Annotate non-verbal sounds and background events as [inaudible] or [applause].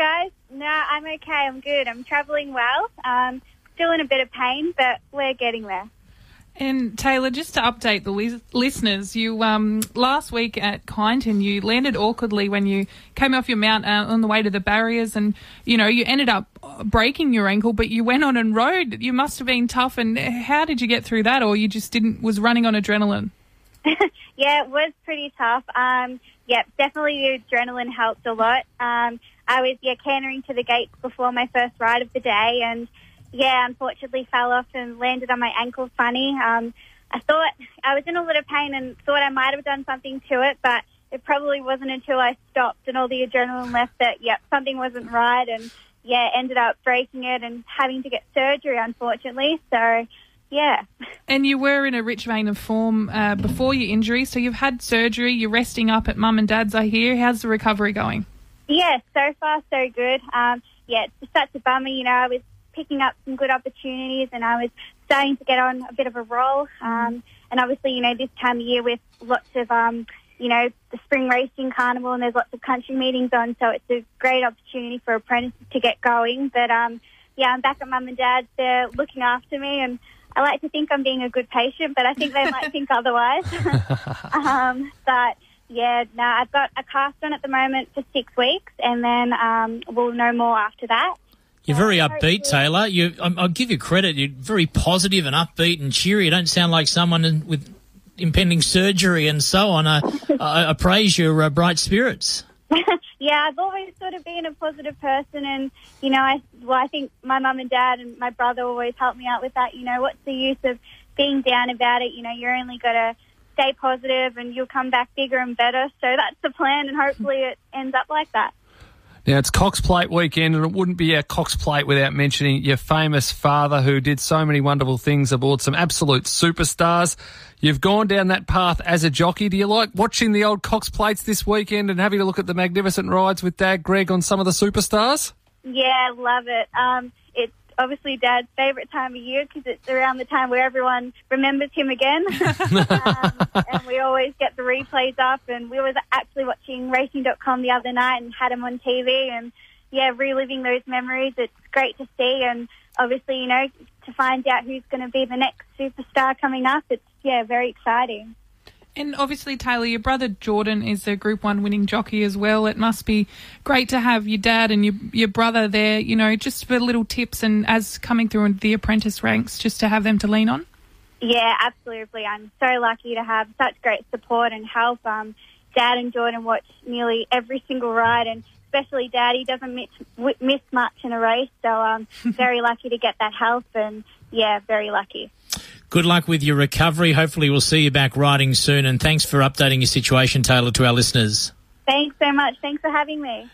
guys. No, I'm okay. I'm good. I'm travelling well. Um, still in a bit of pain, but we're getting there. And Taylor, just to update the lis- listeners, you um, last week at Kyneton, you landed awkwardly when you came off your mount uh, on the way to the barriers, and you know you ended up breaking your ankle, but you went on and rode. You must have been tough. And how did you get through that, or you just didn't was running on adrenaline? [laughs] [laughs] yeah, it was pretty tough. Um, yeah, definitely the adrenaline helped a lot. Um, I was yeah cantering to the gates before my first ride of the day, and yeah, unfortunately fell off and landed on my ankle funny. Um, I thought I was in a lot of pain and thought I might have done something to it, but it probably wasn't until I stopped and all the adrenaline left that yep something wasn't right, and yeah ended up breaking it and having to get surgery unfortunately. So yeah. And you were in a rich vein of form uh, before your injury, so you've had surgery. You're resting up at mum and dad's, I hear. How's the recovery going? Yeah, so far so good. Um, yeah, it's just such a bummer. You know, I was picking up some good opportunities, and I was starting to get on a bit of a roll. Um, and obviously, you know, this time of year with lots of um, you know, the spring racing carnival and there's lots of country meetings on, so it's a great opportunity for apprentices to get going. But um, yeah, I'm back at mum and dad's. They're looking after me, and I like to think I'm being a good patient, but I think they might think [laughs] otherwise. [laughs] um, but yeah, no, I've got a cast on at the moment for six weeks, and then um, we'll know more after that. You're very upbeat, Taylor. You, I'll give you credit. You're very positive and upbeat and cheery. You don't sound like someone with impending surgery and so on. I, I, I praise your uh, bright spirits. [laughs] yeah, I've always sort of been a positive person, and you know, I well, I think my mum and dad and my brother always helped me out with that. You know, what's the use of being down about it? You know, you're only got to stay positive, and you'll come back bigger and better. So that's the plan, and hopefully it ends up like that. Now, it's Cox Plate weekend, and it wouldn't be a Cox Plate without mentioning your famous father who did so many wonderful things aboard some absolute superstars. You've gone down that path as a jockey. Do you like watching the old Cox Plates this weekend and having a look at the magnificent rides with Dad Greg on some of the superstars? Yeah, love it. Um, it's obviously Dad's favourite time of year because it's around the time where everyone remembers him again. [laughs] um, and we always get the replays up. And we were actually watching Racing.com the other night and had him on TV. And yeah, reliving those memories. It's great to see. And obviously, you know, to find out who's going to be the next superstar coming up, it's yeah, very exciting. And obviously, Taylor, your brother Jordan is a Group One winning jockey as well. It must be great to have your dad and your your brother there. You know, just for little tips and as coming through the apprentice ranks, just to have them to lean on. Yeah, absolutely. I'm so lucky to have such great support and help. Um, Dad and Jordan watch nearly every single ride, and especially Dad, he doesn't miss, miss much in a race. So I'm [laughs] very lucky to get that help, and yeah, very lucky. Good luck with your recovery. Hopefully, we'll see you back riding soon. And thanks for updating your situation, Taylor, to our listeners. Thanks so much. Thanks for having me.